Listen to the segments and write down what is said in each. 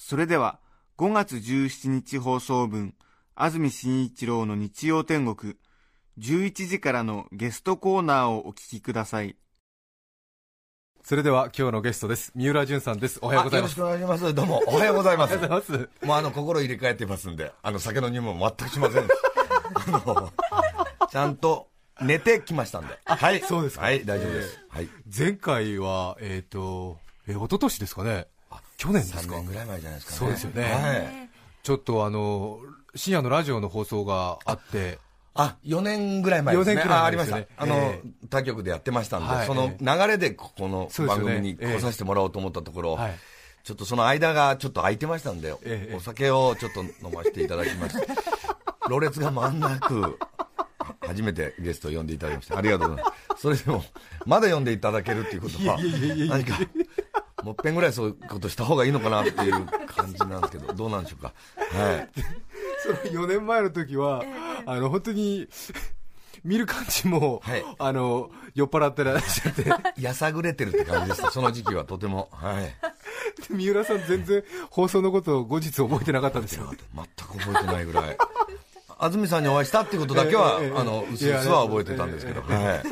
それでは5月17日放送分安住紳一郎の日曜天国11時からのゲストコーナーをお聞きくださいそれでは今日のゲストです三浦淳さんですおはようございますあよろしくお願いします。どうも、おはようございます。おはようございますもうあの、心入れ替えてますんで、あの、酒の入門全くしません。あの、ちゃんと寝てきましたんで。はい。そうですかはい、大丈夫です。はい。前回はえっ、とえ一昨年ですかね去年です3か年ぐらい前じゃないですかね。そうですよね。はい。ちょっとあの深夜のラジオの放送があって。あ、4年ぐらい前ですね。4年くらいあありました。あのえ、他局でやってましたんで、はい。その流れでここの番組に来させてもらおうと思ったところ、はい。ちょっとその間がちょっと空いてましたんで、ええお酒をちょっと飲ませていただきまして、ろれつが回んなく、初めてゲストを呼んでいただきまして、ありがとうございます。それでも、まだ呼んでいただけるっていうことは、何か、もっぺんぐらいそういうことした方がいいのかなっていう感じなんですけど、どうなんでしょうか？はい。その4年前の時は、あの本当に見る感じも、はいあの酔っ払ってらっしゃって やさぐれてるって感じでした、その時期はとても。はい。三浦さん全然放送のことを後日覚えてなかったんですよ全く覚えてないぐらい。安住さんにお会いしたっていうことだけは、あの、うすうすは覚えてたんですけど、えはい。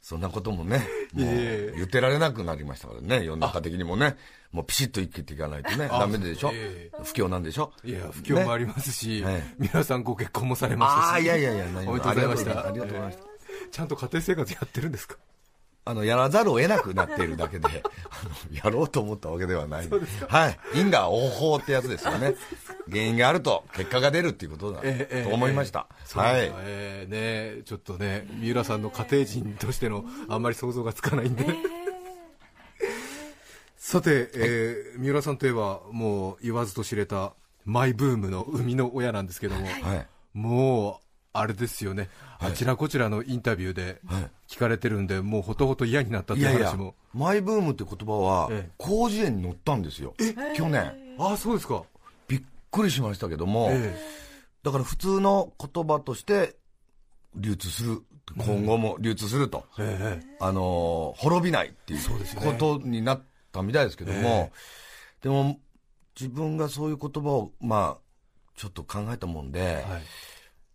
そんなこともね、もう言ってられなくなりましたからね、世の中的にもね、もうピシッと生きていかないとね、ダメでしょ？え。不況なんでしょ？いや不況もありりますし、ねえ三浦さんご結婚もされましたしああ、いやいやいや、何おめでとうございましたありがとうございました。ちゃんと家庭生活やってるんですか？あの、やらざるを得なくなっているだけで、あのやろうと思ったわけではない。はい。因果応報ってやつですよね。原因があると結果が出るっていうことだええええと思いました。そうはい。ですか。えーねちょっとね三浦さんの家庭人としてのあんまり想像がつかないんで、さて、えー三浦さんといえばもう言わずと知れたマイブームの生みの親なんですけども、はい。もうあれですよね、あちらこちらのインタビューで聞かれてるんで、もうほとほと嫌になったっていやいやいう話も、マイブームって言葉はええ、広辞苑に載ったんですよ。去年。ああそうですか、くりしましたけども、えだから普通の言葉として流通する。今後も流通すると。ええ。あのー滅びないっていうことになったみたいですけども、えでも自分がそういう言葉をまあちょっと考えたもんで、はい。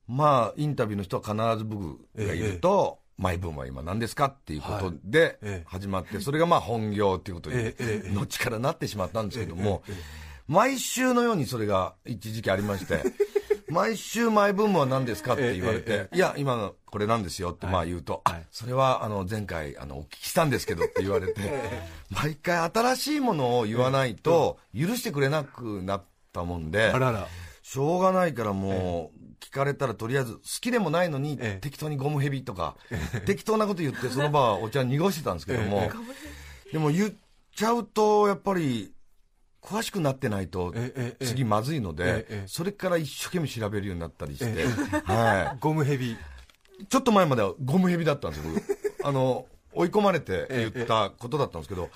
まあインタビューの人は必ず僕がいると、マイブームは今何ですかっていうことでええ。始まって、それがまあ本業っていうことに後からなってしまったんですけども、毎週のようにそれが一時期ありまして、毎週マイブームは何ですかって言われええて、いや、今のこれなんですよってまあ言うと、はい。あそれはあの前回あのお聞きしたんですけどって言われて、毎回新しいものを言わないと許してくれなくなったもんで、あらら、しょうがないからもう、聞かれたらとりあえず好きでもないのに、ええ。適当にゴムヘビとか、適当なこと言ってその場はお茶濁してたんですけども、でも言っちゃうとやっぱり詳しくなってないと次まずいので、それから一生懸命調べるようになったりして、はゴムヘビ、い、ちょっと前まではゴムヘビだったんですよ僕。あの追い込まれて言ったことだったんですけど、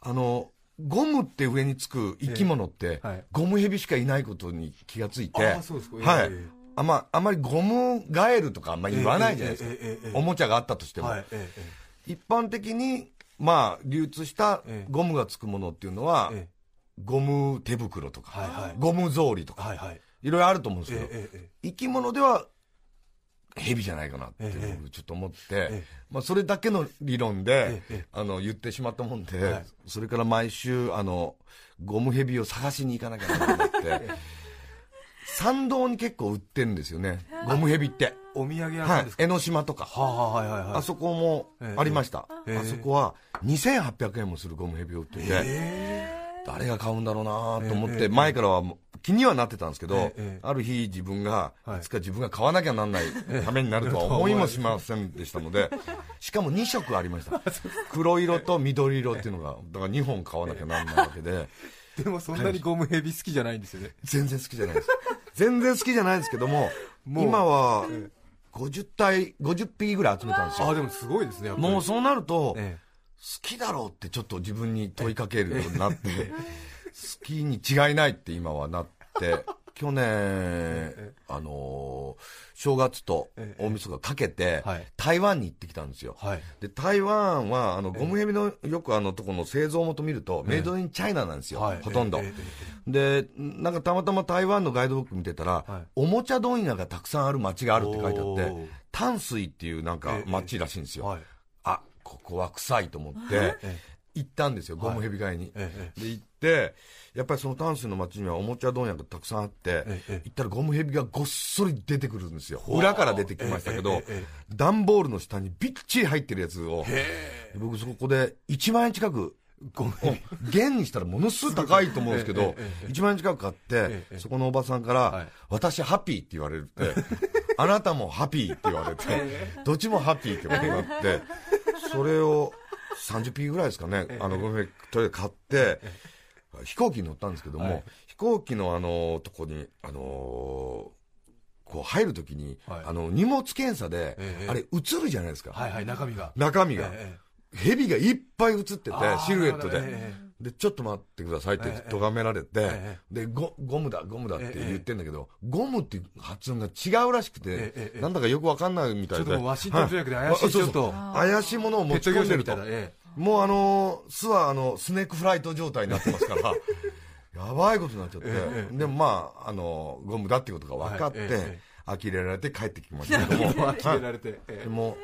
あのゴムって上につく生き物って、ゴムヘビしかいないことに気がついて、はい。ええ。あまあまりゴムガエルとかあんまり言わないじゃないですか、おもちゃがあったとしても、一般的に、まあ、流通したええ。ゴムがつくものっていうのは、ええゴム手袋とか、はいはい。ゴム草履とか、はいはい。いろいろあると思うんですけど、えええ生き物では蛇じゃないかなってちょっと思って、えまあ、それだけの理論で、ええあの言ってしまったもんで、はい。それから毎週あのゴム蛇を探しに行かなきゃならなくなって 参道に結構売ってるんですよねゴム蛇って、お土産屋はいさんです、か、江ノ島とか。はあ、はいはいはい。あそこもありました、ええ。あそこは2800円もするゴムヘビを売ってて、誰が買うんだろうなと思って、前からは気にはなってたんですけど、ええある日自分が、はいいつか自分が買わなきゃなんないためになるとは思いもしませんでしたので、しかも2色ありました。黒色と緑色っていうのが、だから2本買わなきゃなんないわけで、でもそんなにゴムヘビ好きじゃないんですよね。全然好きじゃないです。全然好きじゃないんですけども今は50体50匹ぐらい集めたんですよ。あでもすごいですねもうそうなると、え好きだろうってちょっと自分に問いかけるようになって、好きに違いないって今はなって、去年、あのー正月と大晦日かけてはい、台湾に行ってきたんですよ。はい。で台湾はあのゴムヘビのよくあのとこの製造元見ると、メイドインチャイナなんですよ、はい。ほとんど。で、なんかたまたま台湾のガイドブック見てたら、はい。おもちゃ問屋がたくさんある街があるって書いてあって淡水っていうなんかええ。街らしいんですよ。はい。あここは臭いと思って行ったんですよ、ゴムヘビ買いに。ええで行って、やっぱりその淡水の町にはおもちゃ問屋がたくさんあって、ええ行ったらゴムヘビがごっそり出てくるんですよ、裏から出てきましたけど段ボールの下にびっちり入ってるやつを、僕、そこで1万円近く。ゴムお元にしたらものすごい高いと思うんですけどえええええ、1万円近く買ってええ、そこのおばさんから、はい。私ハッピーって言われて、あなたもハッピーって言われて、どっちもハッピーってことになって、それを30匹ぐらいですかね、あの、ごめん、とりあえず買って、飛行機に乗ったんですけども、はい。飛行機のあの、とこに、あのーこう入るときに、はい。あの、荷物検査で、ええあれ映るじゃないですか。はいはい中身が。中身が。え蛇がいっぱい映っててシルエットで。で、ちょっと待ってくださいってええ咎められて、えでゴ、ゴムだ、ゴムだってええ言ってんだけど、ゴムっていう発音が違うらしくて、なんだかよくわかんないみたいで。ちょっとワシントン条約で怪しい はちょっと。怪しいものを持ち込んでると。もうあのー巣はあの、スネークフライト状態になってますから、やばいことになっちゃって、ええでもまあ、あのゴムだっていうことが分かって、呆れられて帰ってきましたけども、呆れられてえでも、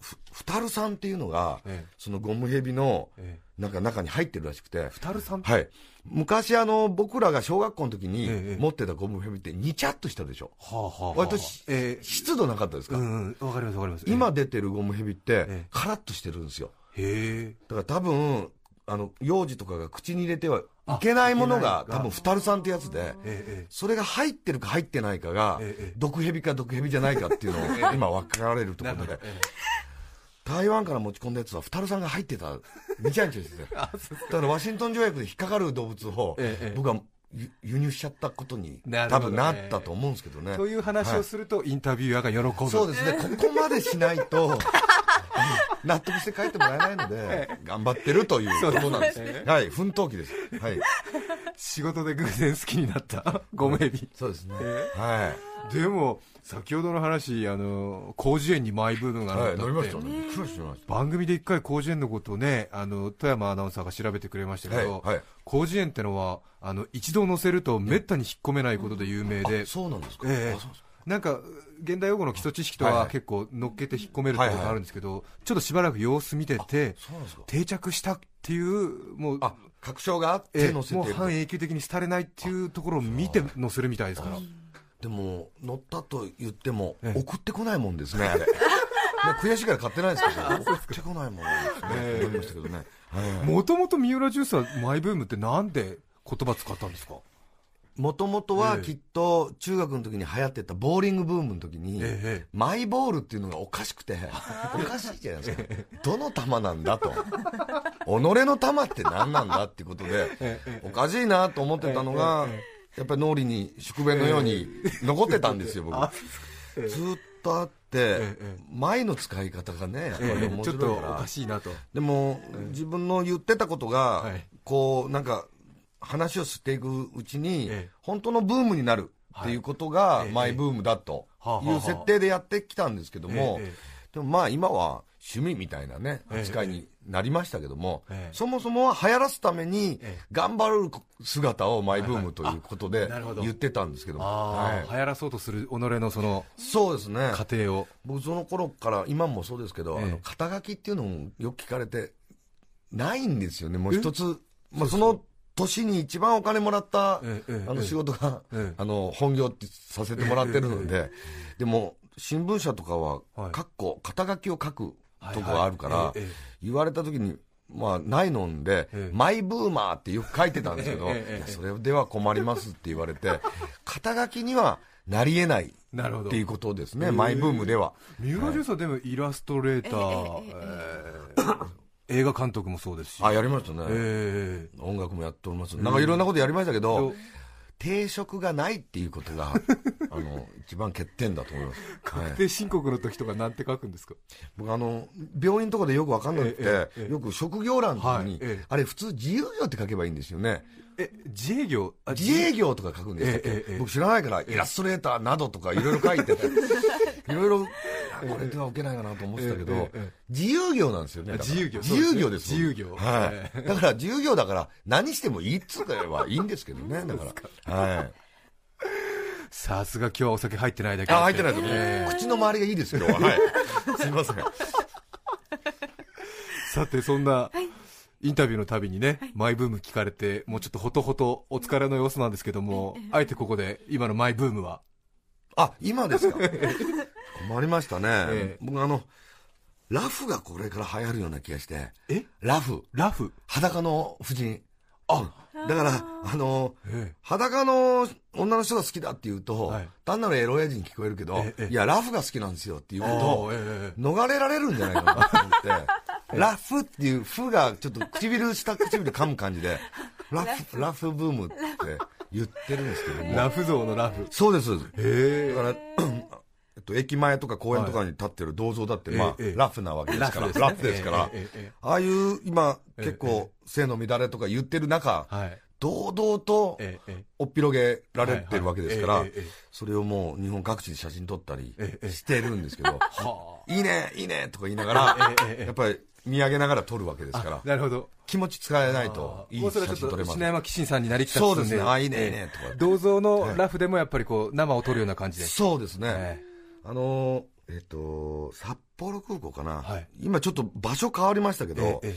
ふふたるさんっていうのが、ええ。そのゴムヘビのえなんか中に入ってるらしくて、ふたるさんはい、昔あの、僕らが小学校の時にええ持ってたゴムヘビって、にちゃっとしたでしょ、はあはあはあ割としえ湿度なかったですか、うんうん。わかりますわかります。今出てるゴムヘビってええ、カラッとしてるんですよ。へえ。だから多分、あの、幼児とかが口に入れてはいけないものが多分、ふたるさんってやつで、ええそれが入ってるか入ってないかがええ、毒蛇か毒蛇じゃないかっていうのを今分かられるところで、台湾から持ち込んだやつは、ふたるさんが入ってた、にちゃにちゃしてて、だからワシントン条約で引っかかる動物をええ、僕は輸輸入しちゃったことに多分なったと思うんですけどね。えという話をするとインタビュアーが喜ぶ。そうですね、ここまでしないと、納得して帰ってもらえないので、頑張ってるということなんです。はい、奮闘期です。はい、仕事で偶然好きになった。ゴムヘビそうですね。えはでも先ほどの話あの広辞苑にマイブームい。があったっくりしまし番組で一回広辞苑のことをねあの富山アナウンサーが調べてくれましたけど、広辞苑ってのはあの一度載せるとめったに引っ込めないことで有名た。で、あ、そうなんですか。ええ。あそうですか。なんか現代用語の基礎知識とは結構乗っけて引っ込めるってことがあるんですけど、ちょっとしばらく様子見てて。定着したっていうもうあ、確証があっええて。もう半永久的に廃れないっていうところを見て載せるみたいですからでも、乗ったと言ってもええ、送ってこないもんですね、あれ。まあ悔しいから買ってないですけど、送ってこないもんですね。思いましたけどね。はいもともと三浦ジュースはマイブームってなんで言葉使ったんですか？もともとはええきっと中学の時に流行ってたボーリングブームの時に、ええマイボールっていうのがおかしくて、おかしいじゃないですか。どの球なんだと。己の球って何なんだっていうことで、おかしいなと思ってたのが、やっぱり脳裏に宿便のように残ってたんですよ、僕。ずーっとあってええ、前の使い方がね、やっぱり面ちょっとおか。しいなと。でも、自分の言ってたことが、はい。こう、なんか、話をしていくうちに、ええ。本当のブームになるっていうことが、マイブームだという設定でやってきたんですけども、でもまあ今は趣味みたいなね、ええ。扱いになりましたけども、ええ。そもそもは流行らすためにええ。頑張る姿をマイブームということで言ってたんですけども、はい。流行らそうとする己のそのそうですね。過程を。僕その頃から今もそうですけど、ええ。あの肩書きっていうのもよく聞かれてないんですよね。もう一つ、まあ、その年に一番お金もらった、あの仕事が、ええ。あの本業ってさせてもらってるので、でも新聞社とかは、はい。かっこ肩書きを書くとこがあるから、言われた時にまあないのんで、ええ。マイブーマーってよく書いてたんですけど、それでは困りますって言われて 肩書きにはなり得ないなるほど。っていうことですね、マイブームでは。三浦ジュースはでもイラストレーター、えー映画監督もそうですし。あ、やりましたね。え音楽もやっております。なんかいろんなことやりましたけえど、定職がないっていうことが、あの、一番欠点だと思います。はいで、申告の時とかなんて書くんですか？僕あの、病院とかでよくわかんなくて、よく職業欄に、あれ普通自由業って書けばいいんですよね。え、自営業？あ自営業とか書くんでしたっけ、ええええ。ええ僕知らないから、イラストレーターなどとかいろいろ書いてて、いろいろ、あこれでは受けないかなと思ってたけど、ええええ。え自由業なんですよね。自由業。自由業です。自由業。はい、えだから自由業だから何してもいいっつうかはいいんですけどね。だから。はい。さすが今日はお酒入ってないだけああ、入ってないです、ええ。口の周りがいいです、今日は。はい。すいません。さて、そんな、インタビューのたびにね、マイブーム聞かれて、もうちょっとほとほとお疲れの様子なんですけども、あえてここで、今のマイブームは、あ、今ですか？困りましたね。ええ。僕あの、ラフがこれから流行るような気がして。え？ラフ。ラフ？裸の婦人。あ、だから、あの、え裸の女の人が好きだって言うと、はい。単なるエロ親父に聞こえるけど、ええいや、ラフが好きなんですよっていうえと、ええ。逃れられるんじゃないかなと思って、ラフっていう、フがちょっと唇、下唇噛む感じで、ラフ、ラフ。ブームって言ってるんですけども。ラフ。像のラフ。そうです。へだから、えっと、駅前とか公園とかに立ってる銅像だって、まあ、ええ。ラフなわけですから、ラフですから、ええええああいう、今、ええ結構、性の乱れとか言ってる中、はい。堂々と、えええおっぴろげられてるわけですからそれをもう日本各地で写真撮ったりええしてるんですけど、はいいね、いいねとか言いながら、ええええ。やっぱり見上げながら撮るわけですからあ、なるほど。気持ち使えないといいもうそ写れはちょっと、真撮れます。篠。山紀信さんになりきたそうですね。あいいねいいねとか銅像のラフでもやっぱりこう、生を撮るような感じで。そうですね。えあのー、えっ、と、札幌空港かな、はい。今ちょっと場所変わりましたけど、え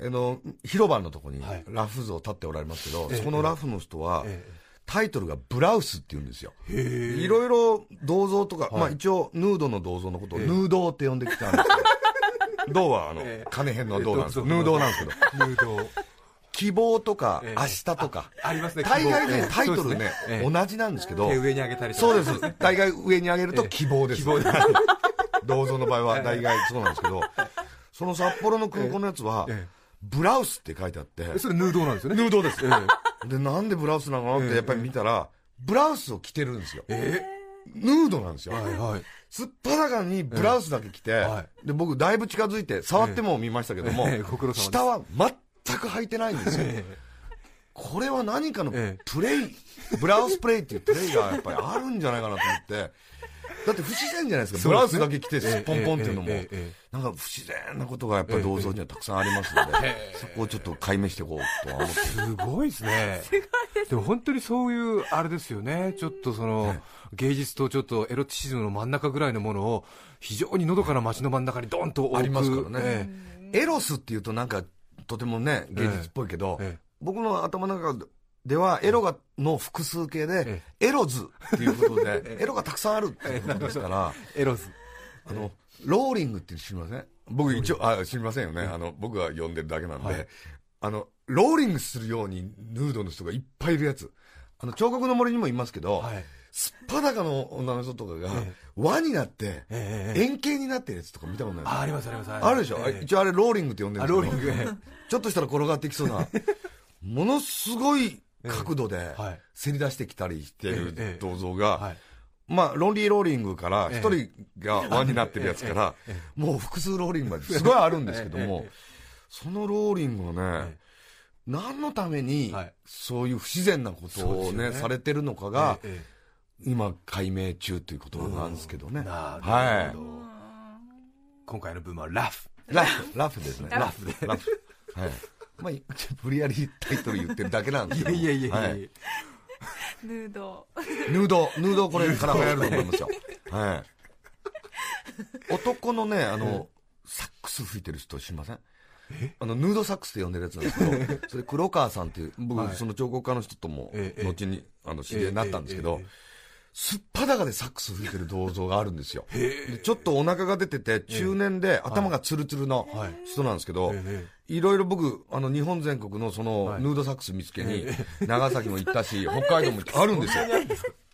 えあの、広場のとこにはい。ラフ像立っておられますけど、ええ。そこのラフの人は、えタイトルがブラウスって言うんですよ。えへえ。いろいろ銅像とか、はい。まあ一応ヌードの銅像のことをええ。ヌードーって呼んできたんですけど、銅はあの、ええ。金編の銅なんですけど、ええヌードーなんですけど、ヌード。希望とかええ。明日とか、ありますね。大概ね、タイトルね同じなんですけど。手、上に上げたりそうです。大概上に上げると希望です。希望で 銅像の場合は大概そうなんですけど、その札幌の空港のやつはえ、ブラウスって書いてあって。え、それヌードなんですよね。ヌードです。ええ。で、なんでブラウスなのってやっぱり見たら、ブラウスを着てるんですよ。え。ヌードなんですよ。はいはい。すっぱだかにブラウスだけ着て、はで、僕だいぶ近づいて、触っても見ましたけども、下は全く履いてないんですよ。えこれは何かのええ。プレイ、ブラウスプレイっていうプレイがやっぱりあるんじゃないかなと思って、だって不自然じゃないですか、ブラウスだけ着てえポンポンっていうのも。なんか不自然なことがやっぱり銅像にはたくさんありますので、そこをちょっと解明していこうとは思ってす。ごいですね。でも本当にそういう、あれですよね、ちょっとその、芸術とちょっとエロティシズムの真ん中ぐらいのものを、非常にのどかな街の真ん中にドンと置く。ありますからねえエロスっていうとなんかとてもね、芸術っぽいけど、ええ僕の頭の中ではエロがの複数形で、エロズっていうことで、エロがたくさんあるっていうことですから、え エロス。あの、ローリングって知りません？僕一応、あ、知りませんよね。あの、僕が呼んでるだけなんで、はいあの、ローリングするようにヌードの人がいっぱいいるやつ。あの、彫刻の森にもいますけど、はい。すっぱだかの女の人とかがええ、輪になって、円形になってるやつとか見たことない。あ、ありますあります。あるでしょ、ええ。一応あれローリングって呼んでるあ、んですけど。ちょっとしたら転がってきそうな、ものすごい角度でせり出してきたりしてる銅像が、はい。まあ、ロンリーローリングから、ええ。一人が輪になってるやつから、もう複数ローリングまですごいあるんですけども そのローリングはねえ、何のためにはい、そういう不自然なことをね、されてるのかが、ええ今、解明中ということなんですけどね。なるほど。は今回のブームはラフ。い。ラフ、ラフですね。ラフで。ラフ。はい。まあ、無理やりタイトル言ってるだけなんですけど。いやいやいやいやはい。ヌード。ヌード、ヌードこれから流行ると思いますよ。はい。男のね、あの、サックス吹いてる人知りません？あの、ヌードサックスって呼んでるやつなんですけど、それ黒川さんっていう、僕、はいその彫刻家の人ともええ、後に、あの、知り合いになったんですけどえ、すっぱだかでサックス吹いてる銅像があるんですよ。でちょっとお腹が出てて、中年で頭がツルツルのはい。人なんですけどえええ、いろいろ僕、あの、日本全国のその、はい。ヌードサックス見つけに、長崎も行ったし、北海道も行ったあるんですよ。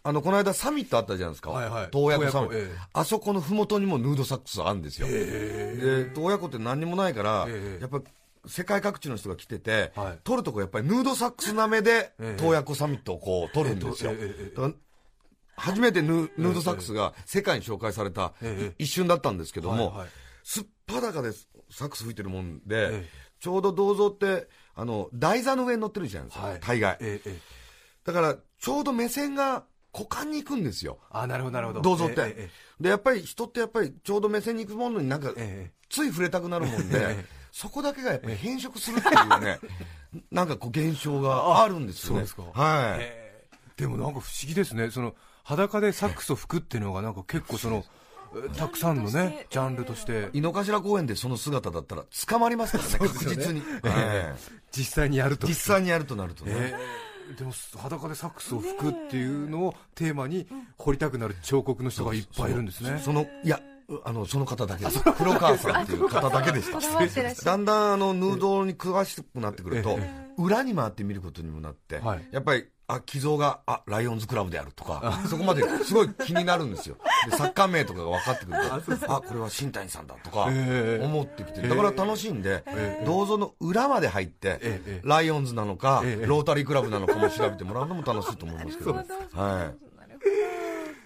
あのこの間サミットあったじゃないですか、はいはい。洞爺湖サミット、あそこのふもとにもヌードサックスあるんですよ、で洞爺湖って何にもないから、ええ。やっぱ世界各地の人が来てて、はい。撮るとこやっぱりヌードサックスなめで、ええ。洞爺湖サミットをこう撮るんですよ、初めてヌードサックスが世界に紹介されたええ。一瞬だったんですけども、すっぱだかでサックス吹いてるもんで、ええ。ちょうど銅像ってあの台座の上に乗ってるじゃないですか、はい。大概。だからちょうど目線が股間に行くんですよ。あなるほどなるほど。銅像って、でやっぱり人ってやっぱりちょうど目線に行くものになんか、ええつい触れたくなるもんで、ええ。そこだけがやっぱり変色するっていうね、なんかこう現象があるんですよね。そうですか。はい。ええ。でもなんか不思議ですね。その裸でサックスを吹くっていうのがなんか結構そのえたくさんのねジャンルとして。井の頭公園でその姿だったら捕まりますからね、確実に。はい実際にやると。実際にやるとなるとね。ええ。でも裸でサックスを吹くっていうのをテーマに掘りたくなる彫刻の人がいっぱいいるんですね。その、いや、あの、その方だけ。です。黒川さんっていう方だけでした。こだんだんあのヌードに詳しくなってくるとえ、裏に回って見ることにもなってはい、やっぱり、あ、寄贈が、あ、ライオンズクラブであるとか、そこまですごい気になるんですよ。で、サッカー名とかが分かってくると、あ、これは新谷さんだとかえ、え思ってきて、だから楽しんで、銅像の裏まで入ってええ、ライオンズなのかええ、ロータリークラブなのかも調べてもらうのも楽しいと思いますけど。はい。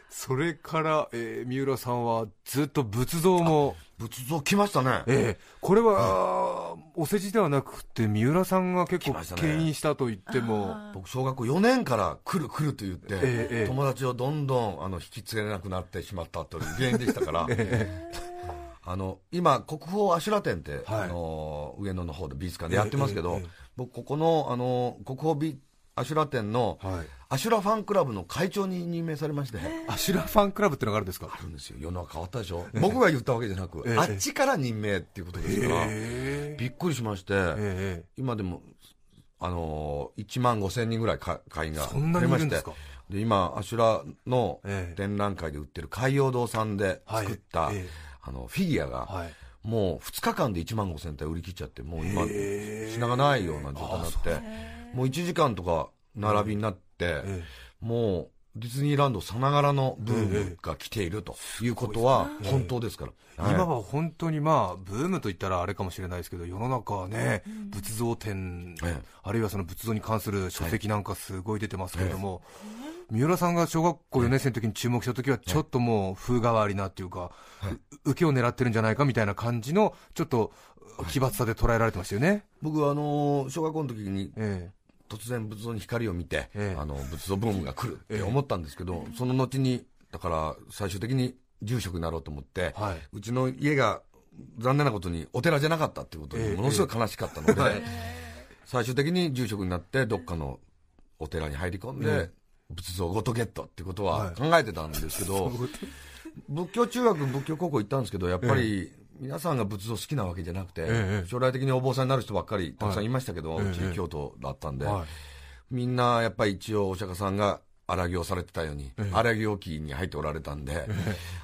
それから、えー三浦さんはずっと仏像も仏像来ましたね。ええ。これは、お世辞ではなくてみうらさんが結構牽引したと言っても、僕小学校4年から来る来ると言って、ええええ。友達をどんどんあの引き継げなくなってしまったという原因でしたから、あの今国宝阿修羅展って、はい。あの上野の方で美術館でやってますけど、ええええ。僕ここのあの国宝美阿修羅展の、はい。阿修羅ファンクラブの会長に任命されまして、阿修羅ファンクラブってのがあるんですか？あるんですよ。世の中変わったでしょ、僕が言ったわけじゃなく、ええ。あっちから任命っていうことですから、えびっくりしまして、ええ。今でも、あのー、1万5千人ぐらいか会員がそんなにいるんで今、アシュラのええ。展覧会で売ってる海洋堂さんで作った、あのフィギュアが、はい。もう2日間で1万5千体売り切っちゃって、もう今、品がないような状態になって、もう1時間とか並びになって、え。もうディズニーランドさながらのブームが来ているということは本当ですから。はい。今は本当にまあブームといったらあれかもしれないですけど世の中はね、仏像展、ええ。あるいはその仏像に関する書籍なんかすごい出てますけれども、三浦さんが小学校4年生の時に注目した時はちょっともう風変わりなっていうか、う受けを狙ってるんじゃないかみたいな感じのちょっと奇抜さで捉えられてましたよね、僕はあのー小学校の時にえ突然仏像に光を見て、ええ。あの仏像ブームが来るって思ったんですけど、その後にだから最終的に住職になろうと思って、えはい。うちの家が残念なことにお寺じゃなかったっていうことええ。でものすごい悲しかったので、はい最終的に住職になってどっかのお寺に入り込んで、え仏像ごとゲットっていうことははい。考えてたんですけど、仏教中学仏教高校行ったんですけどやっぱり、皆さんが仏像好きなわけじゃなくて、ええ将来的にお坊さんになる人ばっかりたくさんいましたけど、はいうち京都だったんで、はい。みんなやっぱり一応お釈迦さんが荒行されてたように、ええ。荒行期に入っておられたんで、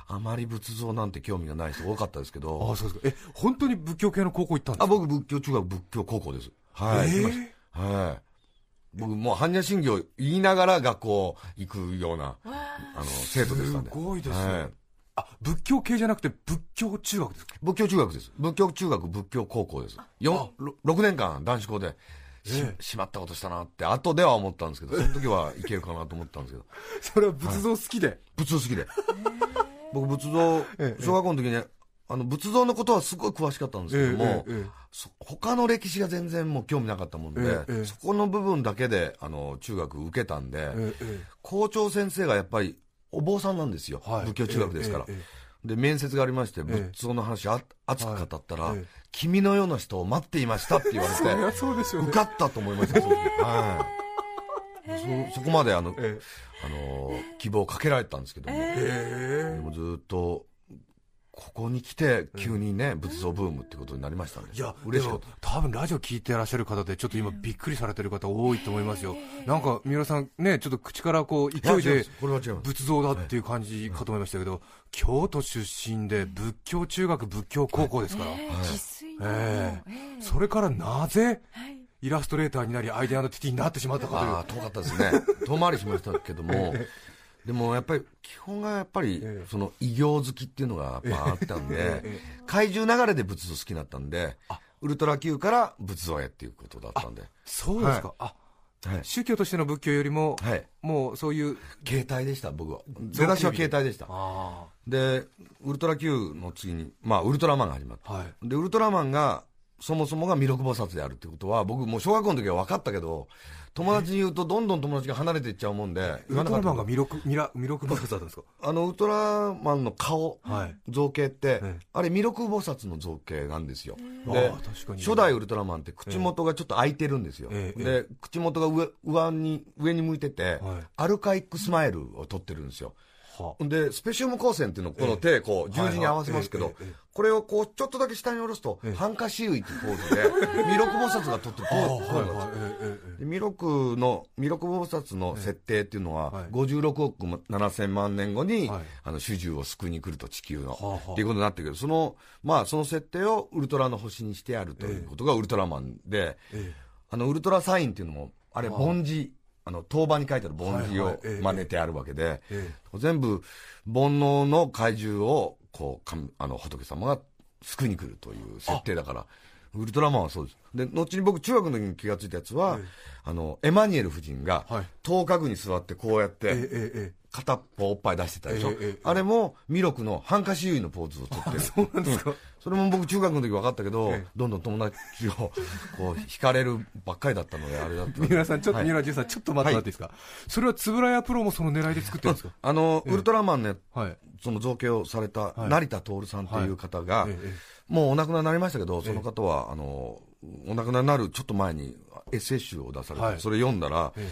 あまり仏像なんて興味がない人多かったですけあどあそうですか。え本当に仏教系の高校行ったんですか？あ僕仏教中学仏教高校です。はい、ええ行きました。はい。僕もう般若心経言いながら学校行くようなあの生徒でしたんで。すごいですね。はいあ仏教系じゃなくて仏教中学ですか？仏教中学です。仏教中学、仏教高校です。よろ6年間男子校で、しえしまったことしたなって、後では思ったんですけど、その時はいけるかなと思ったんですけど、それは仏像好きで、仏像好きで。僕仏像、ええ小学校の時にね、あの仏像のことはすごい詳しかったんですけども、ええ他の歴史が全然もう興味なかったもんで、ええええ。そこの部分だけであの中学受けたんで、ええええ。校長先生がやっぱりお坊さんなんですよ、はい。仏教中学ですから、で面接がありましてえ仏像の話あ熱く語ったら、君のような人を待っていましたって言われてそうでしょうね。受かったと思いましたはい。そそこまであの、え。あの希望をかけられたんですけども、ええ。でもずっとここに来て急にね、仏像ブームってことになりましたんでいや嬉しかっでも多分ラジオ聞いてらっしゃる方でちょっと今びっくりされてる方多いと思いますよ。なんか三浦さんねちょっと口からこう勢いで仏像だっていう感じかと思いましたけど京都出身で仏教中学仏教高校ですから。えーそれからなぜはい。イラストレーターになりアイデアのティティになってしまったかという。ああ遠かったですね。遠回りしましたけども でもやっぱり基本がやっぱりええ。その異形好きっていうのがやっぱあったんで、怪獣流れで仏像好きになったんで、ウルトラ Q から仏像へっていうことだったんで、そうですか、あはい、宗教としての仏教よりも、はい、もうそういう、携帯でした、僕は。出だしは携帯でした。あで、ウルトラ Q の次に、まあ、ウルトラマンが始まった。あはい、で、ウルトラマンが、そもそもが弥勒菩薩であるってことは、僕もう小学校の時は分かったけど、友達に言うとどんどん友達が離れていっちゃうもんで、ウルトラマンが見弥勒弥勒弥勒菩薩だったんですか、あの、ウルトラマンの顔、はい。造形って、ええ。あれ弥勒菩薩の造形なんですよ。あで初代ウルトラマンって口元がちょっと開いてるんですよ。ええ。で、口元が上上に上に向いてて、はい。アルカイックスマイルを取ってるんですよ。はで、スペシウム光線っていうのをこの手、こう、十字に合わせますけどこれをこう、ちょっとだけ下に下ろすと、ハンカシウイっていうポーズで、弥勒菩薩が取ってるポーズで弥勒の、弥勒菩薩の設定っていうのは、はい。56億7000万年後に、はい。あの、主従を救いに来ると地球の、っていうことになってる。けど、その、まあ、その設定をウルトラの星にしてやるということがウルトラマンで、えあの、ウルトラサインっていうのも、あれ、凡字、あの、当番に書いてある凡字を真似てあるわけで、え全部、煩悩の怪獣を、こう、神あの、仏様が救いに来るという設定だから、ウルトラマンはそうです。で、後に僕、中学の時に気がついたやつは、あの、エマニュエル夫人がはい、頭角に座ってこうやっええて、ええ片っぽおっぱい出してたでしょ？ええええ。あれも、弥勒のハンカチ優位のポーズをとってる。そうなんですか、それも僕中学の時分かったけど、ええ。どんどん友達をこう惹かれるばっかりだったのであれだった三浦さん、ちょっと、はい。三浦淳さん、ちょっと待ってもらっていいですか、それは円谷プロもその狙いで作ってるんですか、あの、ウルトラマンねはい、その造形をされたはい。成田徹さんっていう方が、ええもうお亡くなりになりましたけど、その方は、あの、お亡くなりになるちょっと前にエッセイ集を出されて、はい。それ読んだら、え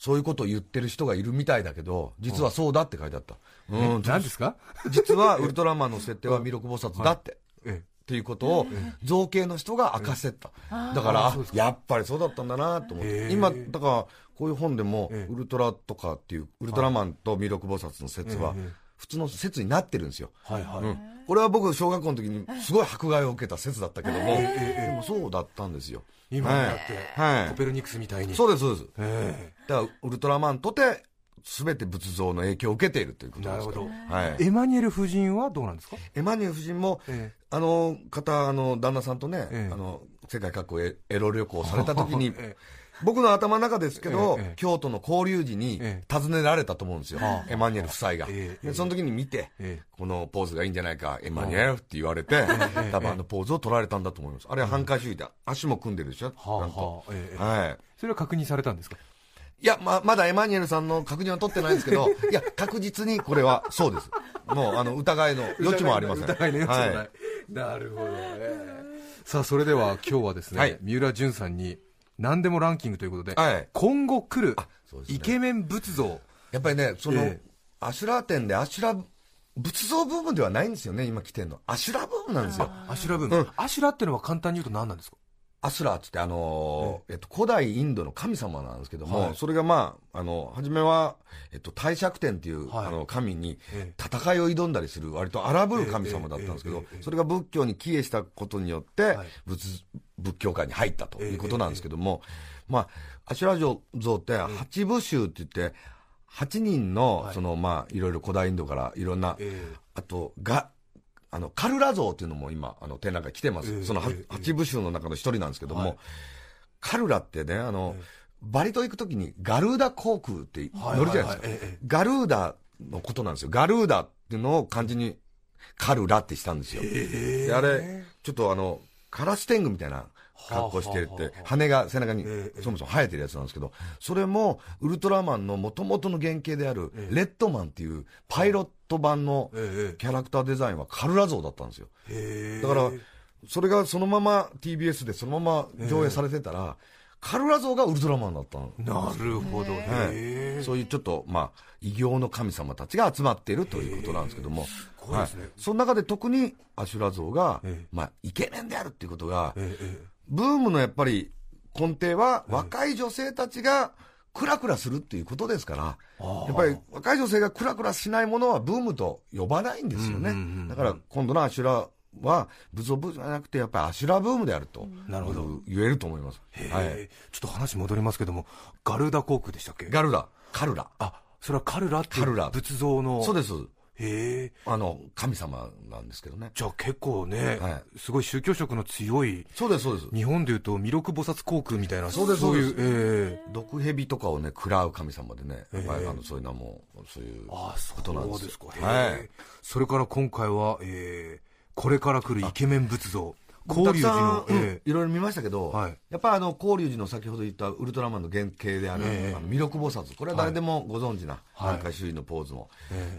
そういうことを言ってる人がいるみたいだけど、実はそうだって書いてあった。うん、何ですか、実はウルトラマンの設定は弥勒菩薩だって。えっていうことを造形の人が明かしてった、だからやっぱりそうだったんだなと思って、今だからこういう本でもええ。ウルトラとかっていうウルトラマンと弥勒菩薩の説はええ普通の説になってるんですよ、はいはい、うん、これは僕小学校の時にすごい迫害を受けた説だったけども、ええでもそうだったんですよ。今になって、はい。コペルニクスみたいに。そうですそうです。えだからウルトラマンとて全て仏像の影響を受けているということですからはい。えエマニュエル夫人はどうなんですか？エマニュエル夫人も、えあの方、あの旦那さんとね、ええ。あの世界各国へエロ旅行された時に、え僕の頭の中ですけど、ええ。京都の交流時にえ訪ねられたと思うんですよ、はあ。エマニュエル夫妻が、ええ。でその時に見て、ええ。このポーズがいいんじゃないか、エマニュエルって言われて、多分あのポーズを取られたんだと思います。あれは半回主義で、足も組んでるでしょ、はあ。ちゃんとはい。それは確認されたんですか？いや、ま、まだエマニュエルさんの確認は取ってないんですけど、いや、確実にこれはそうです。もう、あの、疑いの 余地もありません。疑いの余地もない、はい。なるほど、ええさあそれでは今日はですね、はい。三浦淳さんに何でもランキングということで、はい。今後来るイケメン仏像、やっぱりね、その、ええ。アシュラー店でアシュラ、仏像ブームではないんですよね、今来てるの。アシュラブームなんですよ。アシュラブーム、うん。アシュラっていうのは簡単に言うと何なんですか？アスラーっつって、あのーえっと、古代インドの神様なんですけども、はい。それがまあ、あの、初めは、えっと、帝釈天っていう、はい。あの、神にえ戦いを挑んだりする、割と荒ぶる神様だったんですけどええええええ、それが仏教に帰依したことによってはい、仏、仏教界に入ったということなんですけども、まあ、アシュラ像像って、八部衆って言って、八人の、はい。その、まあ、いろいろ古代インドからいろんな、ええ。あと、が、あの、カルラ像っていうのも今、あの、展覧会来てます。ええその、八部衆の中の一人なんですけども、はいカルラってね、あの、バリ島行くときにガルーダ航空って乗るじゃないですか。ガルーダのことなんですよ。ガルーダっていうのを漢字にカルラってしたんですよ。であれ、ちょっとあの、カラス天狗みたいな格好してるって。羽が背中にええそもそも生えてるやつなんですけど、それもウルトラマンの元々の原型である、レッドマンっていうパイロット版のええキャラクターデザインはカルラ像だったんですよ。ええ。だから、それがそのまま TBS でそのまま上映されてたら、カルラ像がウルトラマンだったの。なるほど、はい。そういうちょっと、まあ、異形の神様たちが集まっているということなんですけども、ごいですね。その中で特にアシュラ像が、ええ。まあ、イケメンであるっていうことが、えええブームのやっぱり根底は、若い女性たちがクラクラするっていうことですから、やっぱり若い女性がクラクラしないものはブームと呼ばないんですよね。うんうんうんうん。だから今度のアシュラは、仏像ブームじゃなくて、やっぱりアシュラブームであると、なるほど。言えると思います。え。はい。えちょっと話戻りますけどもガルーダ航空でしたっけ？ガルラ、カルラ。あそれはカルラっていうカルラ。仏像の。そうですへえ。あの神様なんですけどね。じゃあ結構ね、はすごい宗教色の強いそうですそうです。日本でいうと弥勒菩薩航空みたいなそうですそういうええ。毒蛇とかをね食らう神様でね、あのそういうのはもうそういうああそことなんです。うですか、へはえい。それから今回は、えーこれから来るイケメン仏像僕法隆寺いろいろ見ましたけど、はい。やっぱりあの法隆寺の先ほど言ったウルトラマンの原型である、ええ。あの弥勒菩薩これは誰でもご存知な、はい。南海周囲のポーズも、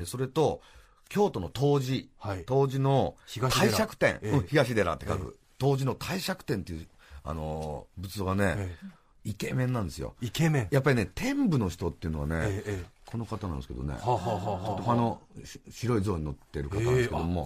それと京都の東寺、はい。東寺の東寺。帝釈天、ええ。うん東寺って書く、東寺の帝釈天っていう、あのー仏像がね、えイケメンなんですよ。イケメン。やっぱりね天部の人っていうのはね、えええこの方なんですけどね、はあはあはあはああ。のし白い像に乗ってる方なんですけども、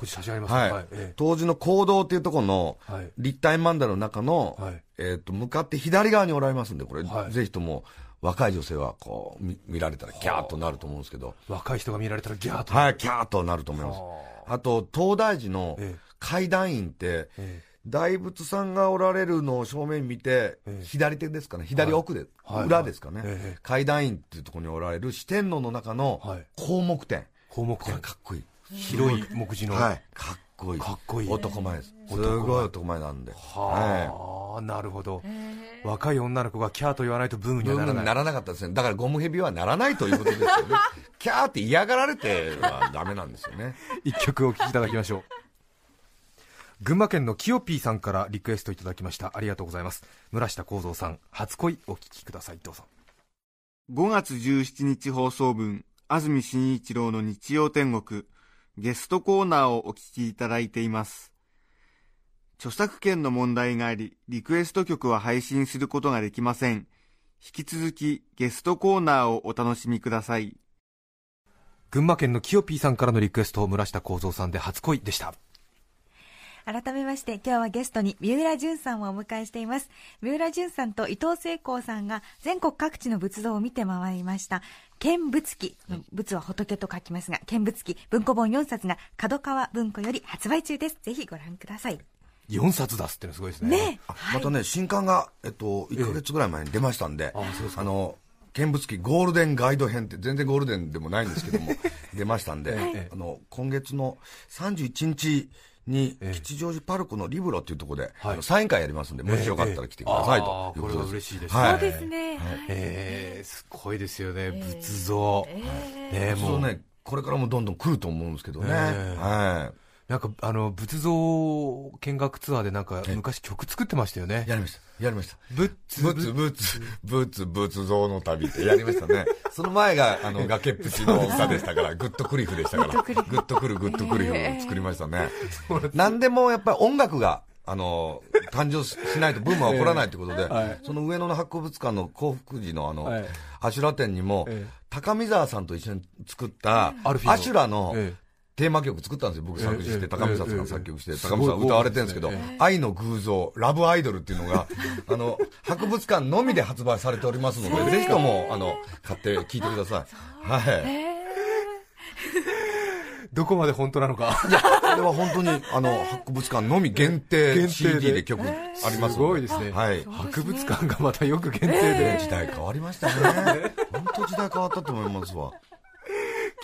当時の講堂っていうところのはい。立体曼荼羅の中の、はい。えー、と向かって左側におられますんでこれ、はい。ぜひとも若い女性はこう見見られたらキャーッとなると思うんですけど、若い人が見られたらギャーと、はい、キャーッとなると思います。はあ。と東大寺のええ。階段院って、え大仏さんがおられるのを正面見て、ええ。左手ですかね。左奥で、はい。裏ですかね、ええ。階段院っていうところにおられる四天王の中のはい。項目点、項目これ点かっこいい。広い目次の、はい、かっこいい。かっこいい。男前です。す男前。ごい男前なんで。ははあ、なるほど、若い女の子がキャーと言わないとブームい。にはならない。ならなかったですね。だからゴムヘビはならないということですよね。キャーって嫌がられてはダメなんですよね。一曲お聴きいただきましょう群馬県のキヨピーさんからリクエストいただきましたありがとうございます村下幸三さん初恋お聴きくださいどうぞ5月17日放送分、安住紳一郎の日曜天国、ゲストコーナーをお聞きいただいています。著作権の問題があり、リクエスト曲は配信することができません。引き続きゲストコーナーをお楽しみください。群馬県のキヨピーさんからのリクエスト村下幸三さんで初恋でした改めまして今日はゲストに三浦淳さんをお迎えしています。三浦淳さんと伊藤聖光さんが全国各地の仏像を見て回りました。見仏記仏は仏と書きますが見仏記文庫本4冊が角川文庫より発売中です。ぜひご覧ください。4冊出すってのすごいですね。ねあまたね、新刊が、えっと、1ヶ月ぐらい前に出ましたんで、あの、見物記ゴールデンガイド編って全然ゴールデンでもないんですけども、出ましたんで、ええあの、今月の31日にええ。吉祥寺パルコのリブロっていうところで、サイン会やりますんで、もしよかったら来てくださいということです。は嬉しいですはい。そうですね、えー、すごいですよね、仏像、ねもう。そうね、これからもどんどん来ると思うんですけどね。ええ。はい。なんかあの仏像見学ツアーでなんか昔曲作ってましたよね。やりました。やりました。仏ブツブツ、ブツ仏像の旅ってやりましたね。その前が、あの、崖っぷちの歌でしたから、グッドクリフでしたから、グッドクル、グッドクリフを作りましたね。何でもやっぱり音楽が、あの、誕生しないとブームは起こらないということで、はい。その上野の博物館の幸福寺のあの、はい。アシュラ展にも、ええ。高見沢さんと一緒に作った、アシュラの、ええテーマ曲作ったんですよ、僕作詞して、ええ高見沢さんが作曲して、ええ高見沢ん歌われてるんですけど愛の偶像、ラブアイドルっていうのが、あの、博物館のみで発売されておりますので、ぜひとも、あの、買って聴いてください。はい。どこまで本当なのか。いや、これは本当に、あの、博物館のみ限定 CD で。曲ありますすのごいですね、はい。博物館がまたよく限定で、時代変わりましたね。本当時代変わったと思いますわ。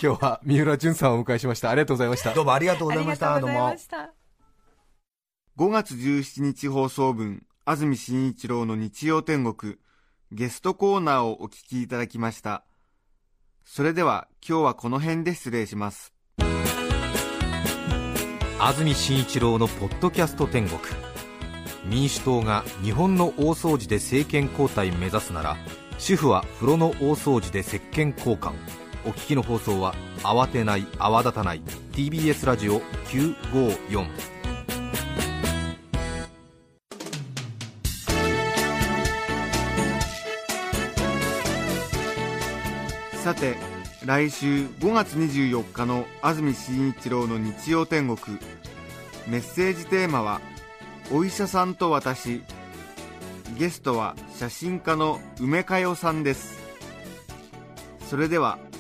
今日は三浦淳さんをお迎えしましたありがとうございましたどうもありがとうございました。どうもがとうございま。した5月17日放送分、安住紳一郎の日曜天国、ゲストコーナーをお聞きいただきました。それでは今日はこの辺で失礼します。安住紳一郎のポッドキャスト天国民主党が日本の大掃除で政権交代目指すなら主婦は風呂の大掃除で石鹸交換お聞きの放送は慌てない泡立たない TBS ラジオ954さて、来週5月24日の安住紳一郎の日曜天国、メッセージテーマは、お医者さんと私。ゲストは写真家の梅佳代さんです。それでは